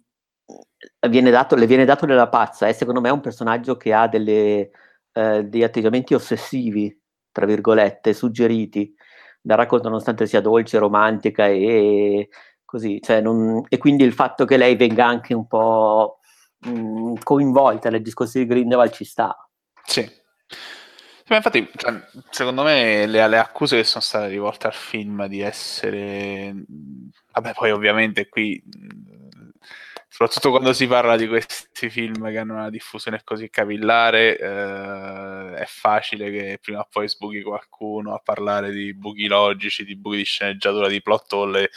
viene dato, le viene dato della pazza, è secondo me un personaggio che ha delle, eh, degli atteggiamenti ossessivi, tra virgolette, suggeriti dal racconto, nonostante sia dolce, romantica e così, cioè non, e quindi il fatto che lei venga anche un po' mh, mm, coinvolta nel discorso di Grindelwald ci sta. Sì. Ma infatti, cioè, secondo me le, le, accuse che sono state rivolte al film di essere... Vabbè, poi ovviamente qui, soprattutto quando si parla di questi film che hanno una diffusione così capillare, eh, è facile che prima o poi sbuchi qualcuno a parlare di buchi logici, di buchi di sceneggiatura, di plot hole,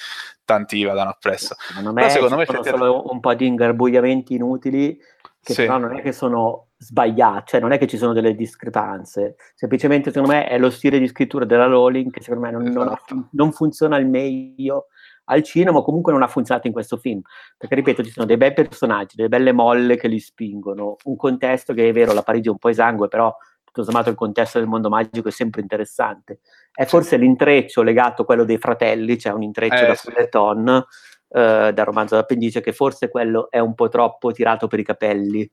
tanti vadano appresso. Secondo me, Però secondo me sono solo un po' di ingarbugliamenti inutili che sì. però non è che sono sbagliati, cioè non è che ci sono delle discrepanze, semplicemente secondo me è lo stile di scrittura della Rowling che secondo me non, esatto. non, non funziona al meglio al cinema o comunque non ha funzionato in questo film, perché ripeto ci sono dei bei personaggi, delle belle molle che li spingono, un contesto che è vero, la Parigi è un po' esangue, però tutto sommato il contesto del mondo magico è sempre interessante. È forse l'intreccio legato a quello dei fratelli, c'è cioè un intreccio eh, da sì. Eh, dal romanzo d'appendice, che forse quello è un po' troppo tirato per i capelli.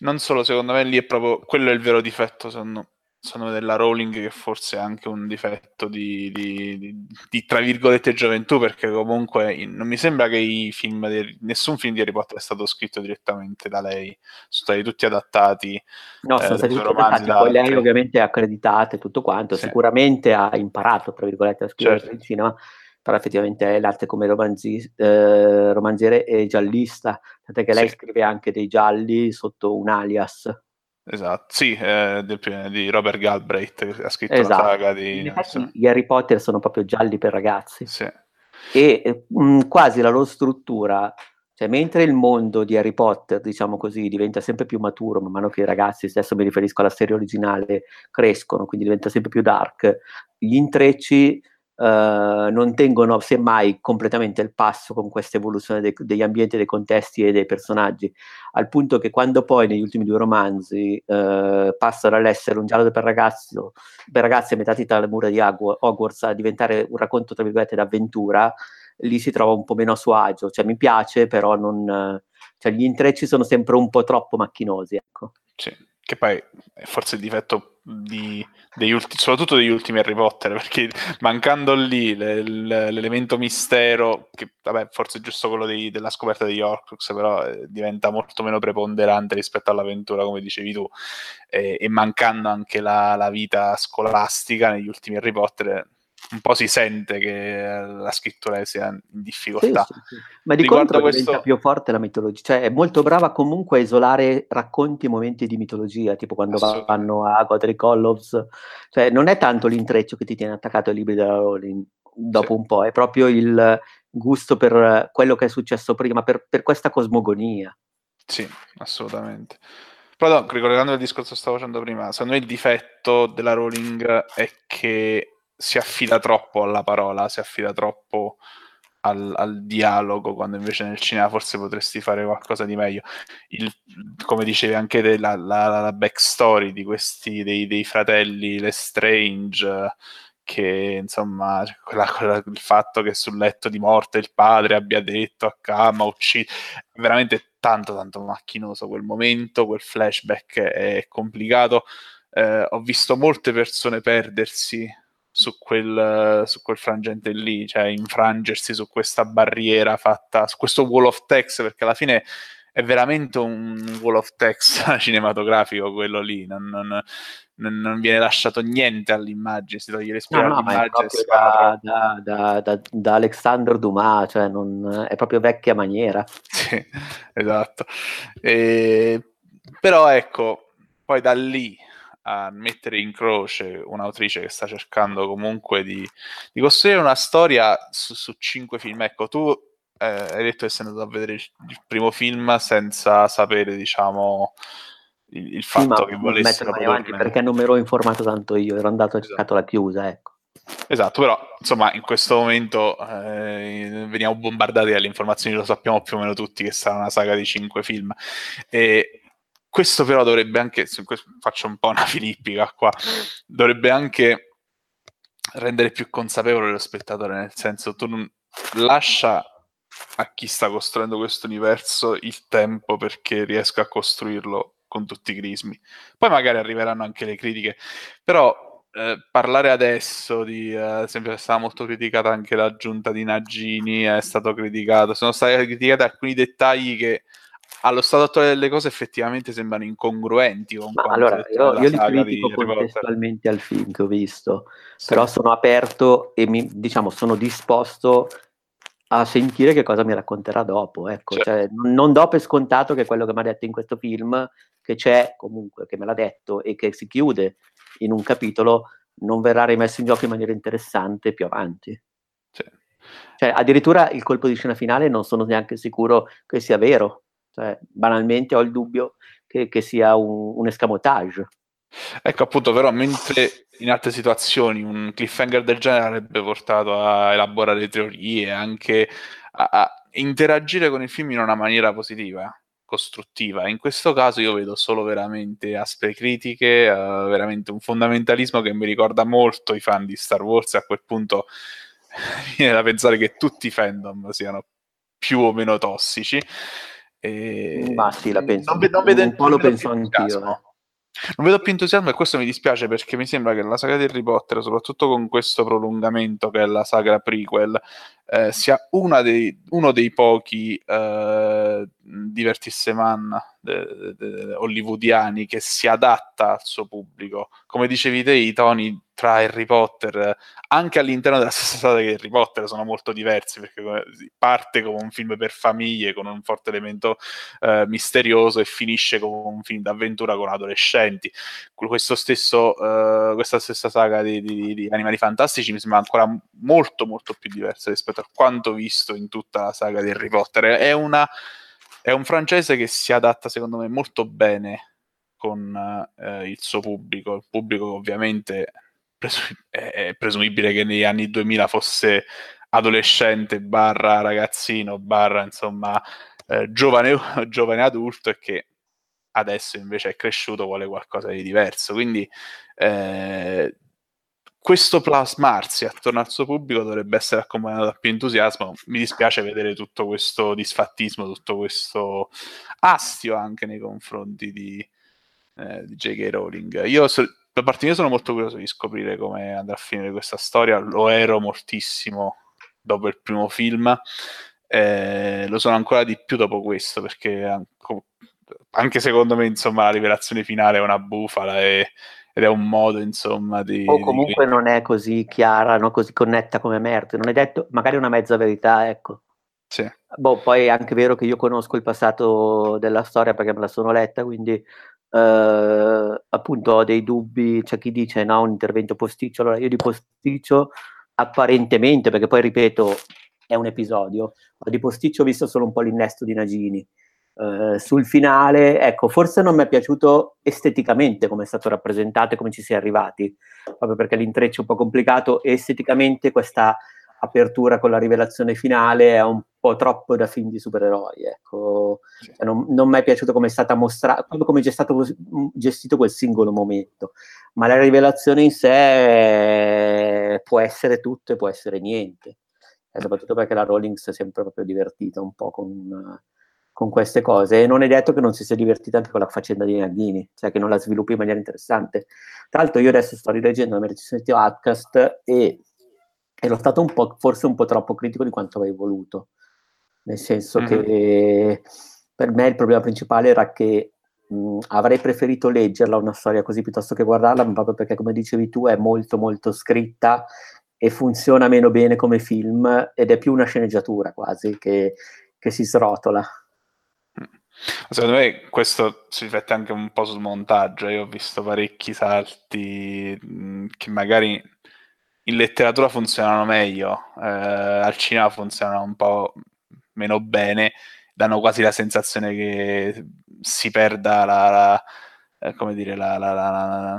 Non solo, secondo me lì è proprio quello è il vero difetto, secondo, sono della Rowling che forse è anche un difetto di, di, di, di, tra virgolette gioventù perché comunque non mi sembra che i film di, nessun film di Harry Potter è stato scritto direttamente da lei sono stati tutti adattati no sono eh, stati tutti adattati poi lei ovviamente è accreditata e tutto quanto sì. sicuramente ha imparato tra virgolette a scrivere certo. in cinema però effettivamente l'arte come romanzi, eh, romanziere e giallista, tant'è che lei sì. scrive anche dei gialli sotto un alias. Esatto, sì, eh, del, di Robert Galbraith che ha scritto esatto. una saga di... In effetti gli Harry Potter sono proprio gialli per ragazzi. Sì. E mh, mm, quasi la loro struttura, cioè mentre il mondo di Harry Potter, diciamo così, diventa sempre più maturo, man mano che i ragazzi, stesso mi riferisco alla serie originale, crescono, quindi diventa sempre più dark, gli intrecci Uh, non tengono semmai completamente il passo con questa evoluzione dei, degli ambienti, dei contesti e dei personaggi, al punto che quando poi negli ultimi due romanzi uh, passano dall'essere un giallo per, ragazzo, per ragazzi ammetati tra le mura di Hogwarts a diventare un racconto tra virgolette d'avventura, lì si trova un po' meno a suo agio, cioè mi piace però non, cioè, gli intrecci sono sempre un po' troppo macchinosi. Ecco. Sì, che poi è forse il difetto di, degli ulti, soprattutto degli ultimi Harry Potter, perché mancando lì le, le, l'elemento mistero, che vabbè, forse è giusto quello dei, della scoperta di Horcrux, però eh, diventa molto meno preponderante rispetto all'avventura, come dicevi tu, e, e mancando anche la, la, vita scolastica negli ultimi Harry Potter, un po' si sente che la scrittura sia in difficoltà. Sì, sì, sì. Ma di Riguardo contro questo... diventa più forte la mitologia, cioè è molto brava comunque a isolare racconti e momenti di mitologia, tipo quando vanno a Godric Hollows, cioè non è tanto l'intreccio che ti tiene attaccato ai libri della Rowling dopo un po', è proprio il gusto per quello che è successo prima, per, per questa cosmogonia. Sì, assolutamente. Però no, ricollegando il discorso che stavo facendo prima, secondo me il difetto della Rowling è che si affida troppo alla parola, si affida troppo al, al, dialogo, quando invece nel cinema forse potresti fare qualcosa di meglio. Il, come dicevi anche te, la, la, la backstory di questi dei, dei fratelli Lestrange che insomma quella, quella, il fatto che sul letto di morte il padre abbia detto a Kama uccide veramente tanto tanto macchinoso quel momento quel flashback è complicato eh, ho visto molte persone perdersi su quel, su quel frangente lì, cioè infrangersi su questa barriera fatta, su questo wall of text, perché alla fine è veramente un wall of text cinematografico quello lì, non, non, non, viene lasciato niente all'immagine, si toglie l'ispirazione no, no, all'immagine. Da, da, da, da, da Alexander Dumas, cioè non, è proprio vecchia maniera. Sì, esatto. E, però ecco, poi da lì a mettere in croce un'autrice che sta cercando comunque di, di costruire una storia su, su, cinque film. Ecco, tu eh, hai detto che sei andato a vedere il, primo film senza sapere, diciamo, il, il fatto sì, che volessero avanti perché non mi ero informato tanto io, ero andato a esatto. la chiusa, ecco. Esatto, però insomma in questo momento eh, veniamo bombardati dalle informazioni, lo sappiamo più o meno tutti che sarà una saga di cinque film. E questo però dovrebbe anche, faccio un po' una filippica qua, dovrebbe anche rendere più consapevole lo spettatore, nel senso tu non lascia a chi sta costruendo questo universo il tempo perché riesca a costruirlo con tutti i crismi. Poi magari arriveranno anche le critiche, però eh, parlare adesso di, eh, ad è stata molto criticata anche l'aggiunta di Nagini, è stato criticato, sono stati criticati alcuni dettagli che allo stato attuale delle cose effettivamente sembrano incongruenti con Ma allora, io, io li critico contestualmente al film che ho visto, sì. però sono aperto e mi, diciamo sono disposto a sentire che cosa mi racconterà dopo. Ecco. Certo. Cioè, non do per scontato che quello che mi ha detto in questo film, che c'è comunque, che me l'ha detto e che si chiude in un capitolo, non verrà rimesso in gioco in maniera interessante più avanti. Cioè, addirittura il colpo di scena finale non sono neanche sicuro che sia vero. Cioè, banalmente ho il dubbio che, che sia un, un escamotage. Ecco appunto, però, mentre in altre situazioni un cliffhanger del genere avrebbe portato a elaborare teorie, anche a, a interagire con il film in una maniera positiva, costruttiva. In questo caso io vedo solo veramente aspre critiche, uh, veramente un fondamentalismo che mi ricorda molto i fan di Star Wars. A quel punto viene da pensare che tutti i fandom siano più o meno tossici. E... Ma sì, la penso. Non, non vedo un po' lo penso anch'io. Eh. Non vedo più entusiasmo e questo mi dispiace perché mi sembra che la saga di Harry Potter, soprattutto con questo prolungamento che è la saga prequel, eh, sia dei, uno dei pochi eh, divertisseman de, de, de, hollywoodiani che si adatta al suo pubblico. Come dicevi te, i toni tra Harry Potter, anche all'interno della stessa saga di Harry Potter, sono molto diversi perché parte come un film per famiglie con un forte elemento eh, misterioso e finisce come un film d'avventura con adolescenti. Stesso, eh, questa stessa saga di, di, di, Animali Fantastici mi sembra ancora molto molto più diversa rispetto a quanto visto in tutta la saga di Harry Potter. È, una, è un francese che si adatta secondo me molto bene con eh, il suo pubblico, il pubblico ovviamente presu- è presumibile che negli anni 2000 fosse adolescente barra ragazzino barra insomma eh, giovane, giovane adulto e che adesso invece è cresciuto vuole qualcosa di diverso quindi eh, questo plasmarsi attorno al suo pubblico dovrebbe essere accompagnato da più entusiasmo. Mi dispiace vedere tutto questo disfattismo, tutto questo astio anche nei confronti di, eh, di J.K. Rowling. Io so- da parte mia sono molto curioso di scoprire come andrà a finire questa storia. Lo ero moltissimo dopo il primo film, eh, lo sono ancora di più dopo questo, perché anche secondo me, insomma, la rivelazione finale è una bufala e, ed è un modo, insomma, di... O comunque di... non è così chiara, no? così connetta come emerge, non è detto, magari una mezza verità, ecco. Sì. Boh, poi è anche vero che io conosco il passato della storia perché me la sono letta, quindi eh, appunto ho dei dubbi, c'è chi dice no, un intervento posticcio, allora io di posticcio apparentemente, perché poi ripeto, è un episodio, ma di posticcio ho visto solo un po' l'innesto di Nagini. Uh, sul finale, ecco, forse non mi è piaciuto esteticamente come è stato rappresentato e come ci si è arrivati, proprio perché l'intreccio è un po' complicato e esteticamente questa apertura con la rivelazione finale è un po' troppo da film di supereroi. Ecco. Sì. Cioè, non, non mi è piaciuto come è stata mostrata, proprio come è stato gestito quel singolo momento. Ma la rivelazione in sé può essere tutto e può essere niente. E soprattutto perché la Rowling si è sempre proprio divertita un po' con, con, queste cose. E non è detto che non si sia divertita anche con la faccenda di Nagini, cioè che non la sviluppi in maniera interessante. Tra l'altro, io adesso sto rileggendo la recensione di Outcast e ero stato un po', forse un po' troppo critico di quanto avrei voluto, nel senso mm-hmm. che per me il problema principale era che mh, avrei preferito leggerla una storia così piuttosto che guardarla, proprio perché come dicevi tu è molto molto scritta e funziona meno bene come film ed è più una sceneggiatura quasi che, che si srotola. Secondo me questo si riflette anche un po' sul montaggio. Io ho visto parecchi salti che magari in letteratura funzionano meglio, eh, al cinema funzionano un po' meno bene, danno quasi la sensazione che si perda la, la eh, come dire, la, la,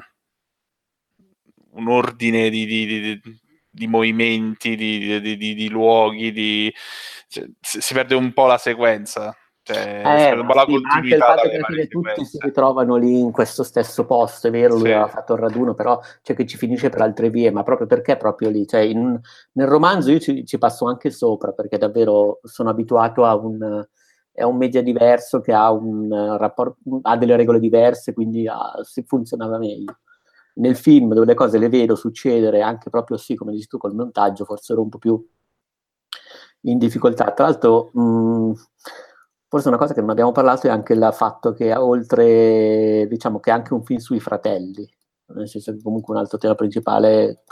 un ordine di, di, di, di movimenti, di, luoghi, cioè, si perde un po' la sequenza. Cioè, eh, sì, anche il fatto che alla fine tutti si ritrovano lì in questo stesso posto, è vero, lui sì. aveva fatto il raduno, però c'è che ci finisce per altre vie, ma proprio perché proprio lì? Cioè, in, nel romanzo io ci, ci, passo anche sopra, perché davvero sono abituato a un, è un media diverso che ha, un rapport, ha delle regole diverse, quindi ha, si funzionava meglio. Nel film, dove le cose le vedo succedere, anche proprio sì, come dici tu, col montaggio, forse ero un po' più in difficoltà. Tra l'altro... Mh, Forse una cosa che non abbiamo parlato è anche il fatto che oltre, diciamo che è anche un film sui fratelli, nel senso che comunque un altro tema principale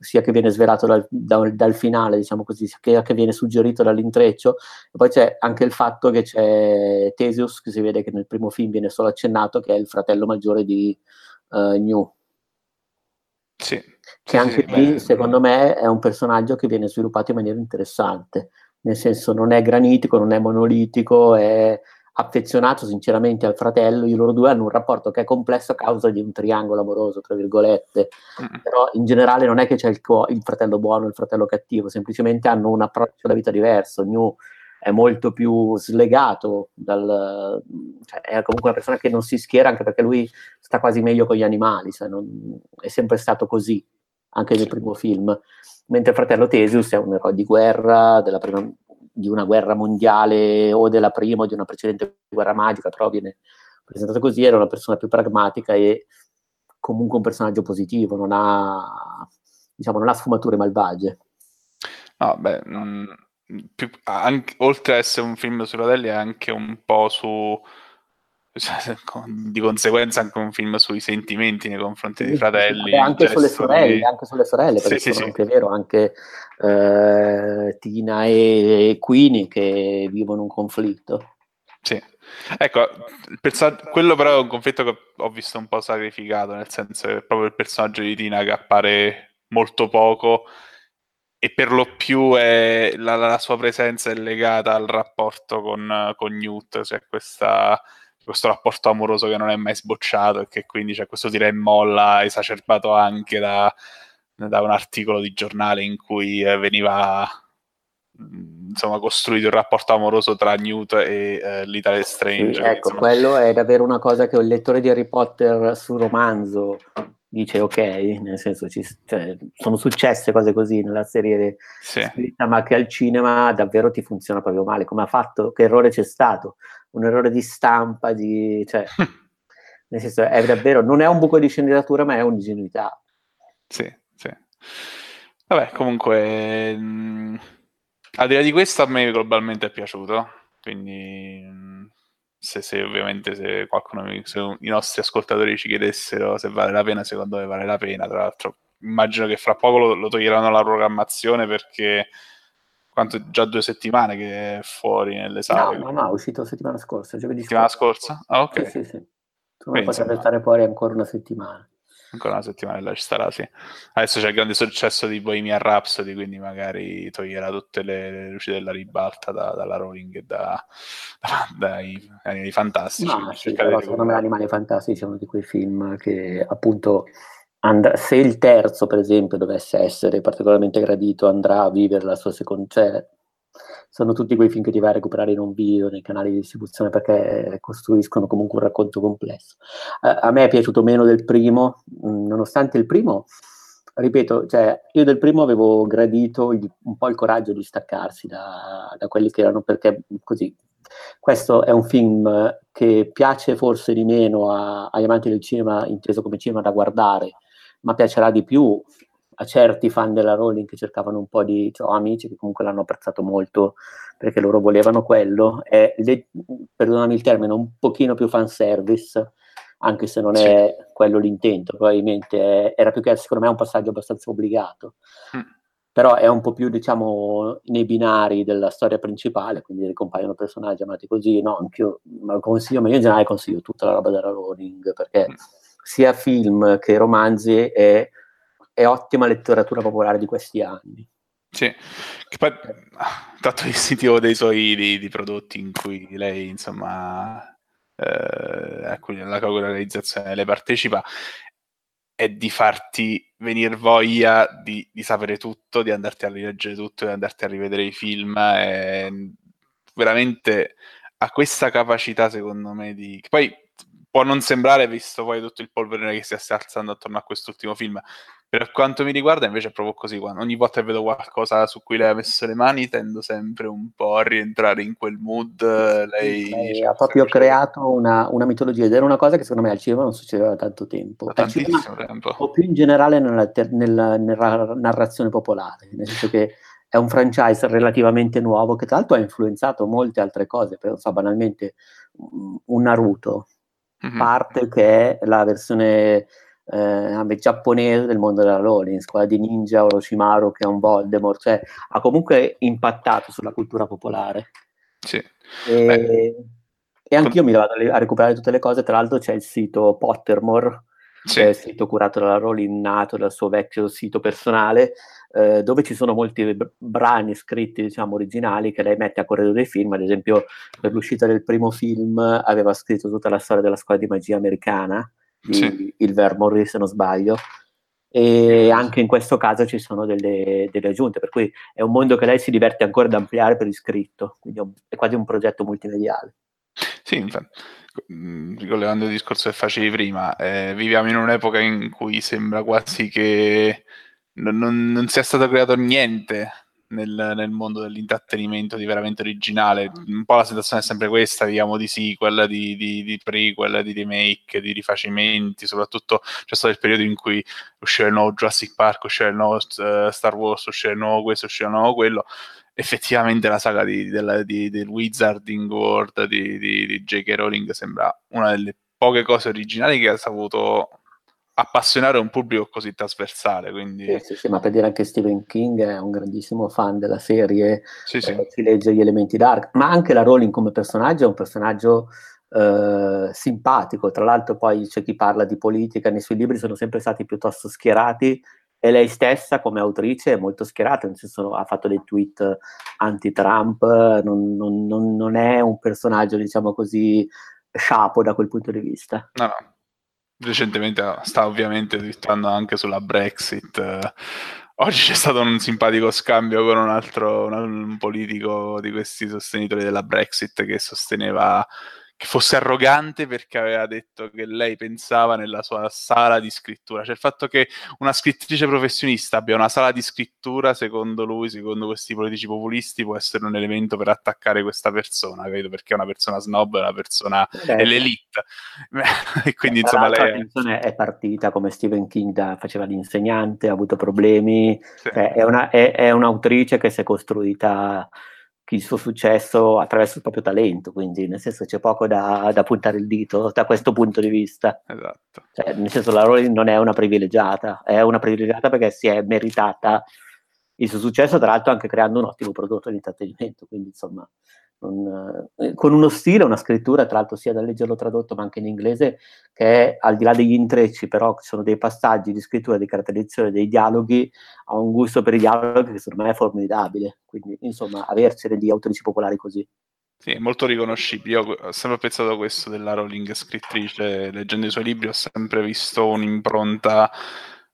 sia che viene svelato dal, dal, dal finale, diciamo così, sia che viene suggerito dall'intreccio, e poi c'è anche il fatto che c'è Theseus, che si vede che nel primo film viene solo accennato, che è il fratello maggiore di uh, New. Sì. Che anche sì, lì, beh, secondo me, è un personaggio che viene sviluppato in maniera interessante nel senso non è granitico, non è monolitico, è affezionato sinceramente al fratello, i loro due hanno un rapporto che è complesso a causa di un triangolo amoroso, tra virgolette, mm. però in generale non è che c'è il, co- il fratello buono e il fratello cattivo, semplicemente hanno un approccio alla vita diverso, New è molto più slegato dal, cioè è comunque una persona che non si schiera anche perché lui sta quasi meglio con gli animali, cioè non, è sempre stato così, anche nel primo film mentre il fratello Tesius è un eroe di guerra, prima, di una guerra mondiale o della prima o di una precedente guerra magica, però viene presentato così, era una persona più pragmatica e comunque un personaggio positivo, non ha, diciamo, non ha sfumature malvagie. No, beh, mm, più, anche, oltre ad essere un film sui fratelli, è anche un po' su cioè, di conseguenza anche un film sui sentimenti nei confronti sì, dei fratelli. E anche sulle sorelle, di... anche sulle sorelle, perché sì, sì, anche vero, anche eh, Tina e Queenie che vivono un conflitto. Sì. Ecco, personaggio... quello però è un conflitto che ho visto un po' sacrificato, nel senso che è proprio il personaggio di Tina che appare molto poco e per lo più è... la, la, sua presenza è legata al rapporto con, con Newt, cioè questa questo rapporto amoroso che non è mai sbocciato e che quindi c'è questo tira e molla esacerbato anche da, da un articolo di giornale in cui eh, veniva mm, insomma costruito il rapporto amoroso tra Newt e eh, l'Italia Strange. Sì, ecco, insomma... quello è davvero una cosa che un lettore di Harry Potter sul romanzo dice ok, nel senso ci, cioè, sono successe cose così nella serie sì. scritta, ma che al cinema davvero ti funziona proprio male. Come ha fatto? Che errore c'è stato? Un errore di stampa, di, cioè, Nel senso, è davvero, non è un buco di sceneggiatura, ma è un'ingenuità. Sì, sì. Vabbè, comunque, mh, al di là di questo, a me globalmente è piaciuto, quindi mh, se, se, ovviamente se qualcuno, se i nostri ascoltatori ci chiedessero se vale la pena, secondo me vale la pena, tra l'altro immagino che fra poco lo, lo toglieranno la programmazione perché quanto già due settimane che è fuori nelle sale. No, no, no, è uscito settimana scorsa. Settimana scorsa? Ah, ok. Sì, sì, sì. Tu non potrebbe stare fuori ancora una settimana. Ancora una settimana ci starà, sì. Adesso c'è il grande successo di Bohemian Rhapsody, quindi magari toglierà tutte le, le luci della ribalta da, dalla Rolling e da, da, dai Animali Fantastici. No, sì, però secondo me Animali Fantastici è uno di quei film che appunto And- se il terzo, per esempio, dovesse essere particolarmente gradito, andrà a vivere la sua seconda. Cioè, sono tutti quei film che ti vai a recuperare in un video, nei canali di distribuzione, perché costruiscono comunque un racconto complesso. Uh, a me è piaciuto meno del primo, mh, mm, nonostante il primo, ripeto, cioè, io del primo avevo gradito il, un po' il coraggio di staccarsi da, da quelli che erano, perché così questo è un film che piace forse di meno a, agli amanti del cinema, inteso come cinema da guardare, ma piacerà di più a certi fan della Rowling che cercavano un po' di cioè, amici che comunque l'hanno apprezzato molto perché loro volevano quello è, le, perdonami il termine, un pochino più fanservice anche se non sì. è quello l'intento probabilmente è, era più che secondo me un passaggio abbastanza obbligato mm. però è un po' più diciamo nei binari della storia principale quindi ricompaiono personaggi amati così no, anch'io ma consiglio ma io in generale consiglio tutta la roba della Rowling perché mm sia film che romanzi è, è ottima letteratura popolare di questi anni. Sì, che poi tanto il sito dei suoi di, di, prodotti in cui lei, insomma, eh, a cui la realizzazione le partecipa, è di farti venire voglia di, di, sapere tutto, di andarti a rileggere tutto, di andarti a rivedere i film. È veramente ha questa capacità, secondo me, di... Poi può non sembrare, visto poi tutto il polverone che si sta alzando attorno a quest'ultimo film. Per quanto mi riguarda, invece, è proprio così. Quando ogni volta che vedo qualcosa su cui lei ha messo le mani, tendo sempre un po' a rientrare in quel mood. Lei, lei ha proprio creato una, una, mitologia ed era una cosa che secondo me al cinema non succedeva da tanto tempo. Da tantissimo cinema, tempo. O più in generale nella, nella, nella narrazione popolare, nel senso che è un franchise relativamente nuovo che tra l'altro ha influenzato molte altre cose, per, so, banalmente un Naruto mm-hmm. parte che è la versione eh, giapponese del mondo della Rollins, quella di Ninja Orochimaru che è un Voldemort, cioè ha comunque impattato sulla cultura popolare. Sì. E, e anch'io mi vado a recuperare tutte le cose, tra l'altro c'è il sito Pottermore, sì. il sito curato dalla Rowling, nato dal suo vecchio sito personale, eh, dove ci sono molti brani scritti, diciamo, originali che lei mette a corredo dei film. Ad esempio, per l'uscita del primo film aveva scritto tutta la storia della scuola di magia americana, di sì. Il Vermore, se non sbaglio. E anche in questo caso ci sono delle, delle, aggiunte, per cui è un mondo che lei si diverte ancora ad ampliare per iscritto, quindi è quasi un progetto multimediale. Sì, infatti mm, ricollevando il discorso che facevi prima, eh, viviamo in un'epoca in cui sembra quasi che non, non, non sia stato creato niente nel, nel, mondo dell'intrattenimento di veramente originale. Un po' la sensazione è sempre questa, diciamo, di sequel, di, di, di prequel, di remake, di rifacimenti, soprattutto c'è stato il periodo in cui usciva il nuovo Jurassic Park, usciva il nuovo uh, Star Wars, usciva il nuovo questo, usciva il nuovo quello. Effettivamente la saga di, della, di, del Wizarding World di, di J.K. Rowling sembra una delle poche cose originali che ha saputo appassionare un pubblico così trasversale. Quindi... Sì, sì, sì, ma per dire anche Stephen King è un grandissimo fan della serie, sì, eh, si legge gli elementi dark, ma anche la Rowling come personaggio è un personaggio eh, simpatico. Tra l'altro poi c'è chi parla di politica, nei suoi libri sono sempre stati piuttosto schierati e lei stessa come autrice è molto schierata, nel senso ha fatto dei tweet anti-Trump, non, non, non, non è un personaggio, diciamo così, sciapo da quel punto di vista. No, no recentemente sta ovviamente twittando anche sulla Brexit. Oggi c'è stato un simpatico scambio con un altro un politico di questi sostenitori della Brexit che sosteneva che fosse arrogante perché aveva detto che lei pensava nella sua sala di scrittura. Cioè il fatto che una scrittrice professionista abbia una sala di scrittura, secondo lui, secondo questi politici populisti, può essere un elemento per attaccare questa persona, capito? Perché è una persona snob, è una persona... Beh, è l'elite. e quindi insomma lei... È... è partita come Stephen King da, faceva l'insegnante, ha avuto problemi, sì. cioè, è, una, è, è un'autrice che si è costruita il suo successo attraverso il proprio talento, quindi nel senso c'è poco da, da puntare il dito da questo punto di vista. Esatto. Cioè, nel senso la Rowling non è una privilegiata, è una privilegiata perché si è meritata il suo successo, tra l'altro anche creando un ottimo prodotto di intrattenimento, quindi insomma un, eh, con uno stile, una scrittura, tra l'altro sia da leggerlo tradotto ma anche in inglese, che è al di là degli intrecci, però ci sono dei passaggi di scrittura, di caratterizzazione dei dialoghi, ha un gusto per i dialoghi che secondo me è formidabile, quindi insomma avercene di autrici popolari così. Sì, è molto riconoscibile. Io ho sempre pensato questo della Rowling scrittrice, leggendo i suoi libri ho sempre visto un'impronta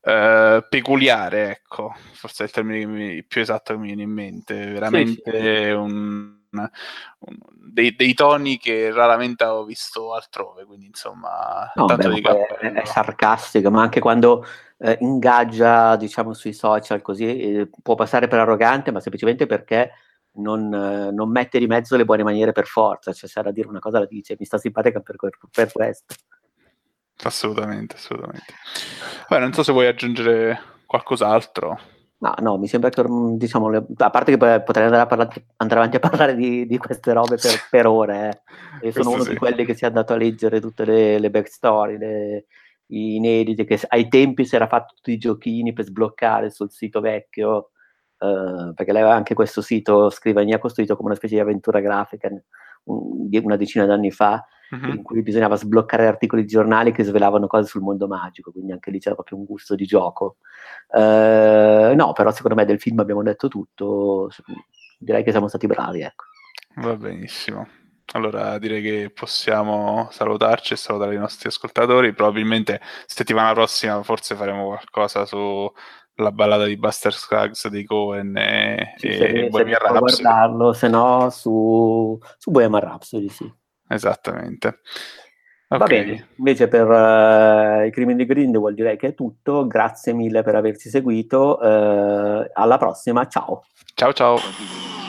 eh, peculiare, ecco, forse è il termine mi, più esatto che mi viene in mente, veramente sì, sì. Un, dei, dei, toni che raramente avevo visto altrove, quindi insomma no, tanto beh, di è, è sarcastico, ma anche quando eh, ingaggia diciamo sui social così eh, può passare per arrogante, ma semplicemente perché non, eh, non, mette di mezzo le buone maniere per forza, cioè se era a dire una cosa la dice, mi sta simpatica per, per questo. Assolutamente, assolutamente. Beh, non so se vuoi aggiungere qualcos'altro. No, no, mi sembra che, diciamo, a parte che potrei andare, parlare, andare avanti a parlare di, di queste robe per, per ore, eh. Io sono Questo uno sì. di quelli che si è andato a leggere tutte le, le backstory, le, i inediti, che ai tempi si era fatto tutti i giochini per sbloccare sul sito vecchio, eh, perché lei aveva anche questo sito scrivania costruito come una specie di avventura grafica un, una decina d'anni fa, uh-huh. in cui bisognava sbloccare articoli di giornali che svelavano cose sul mondo magico, quindi anche lì c'era proprio un gusto di gioco. Uh, no, però secondo me del film abbiamo detto tutto, direi che siamo stati bravi, ecco. Va benissimo. Allora direi che possiamo salutarci e salutare i nostri ascoltatori. Probabilmente settimana prossima forse faremo qualcosa su la ballata di Buster Scruggs di Cohen e, sì, e Bohemian Rhapsody. guardarlo, se no su, su Bohemian Rhapsody, sì. Esattamente. Okay. Va bene, invece per uh, i crimini di Grindelwald direi che è tutto, grazie mille per averci seguito, uh, alla prossima, ciao. Ciao ciao.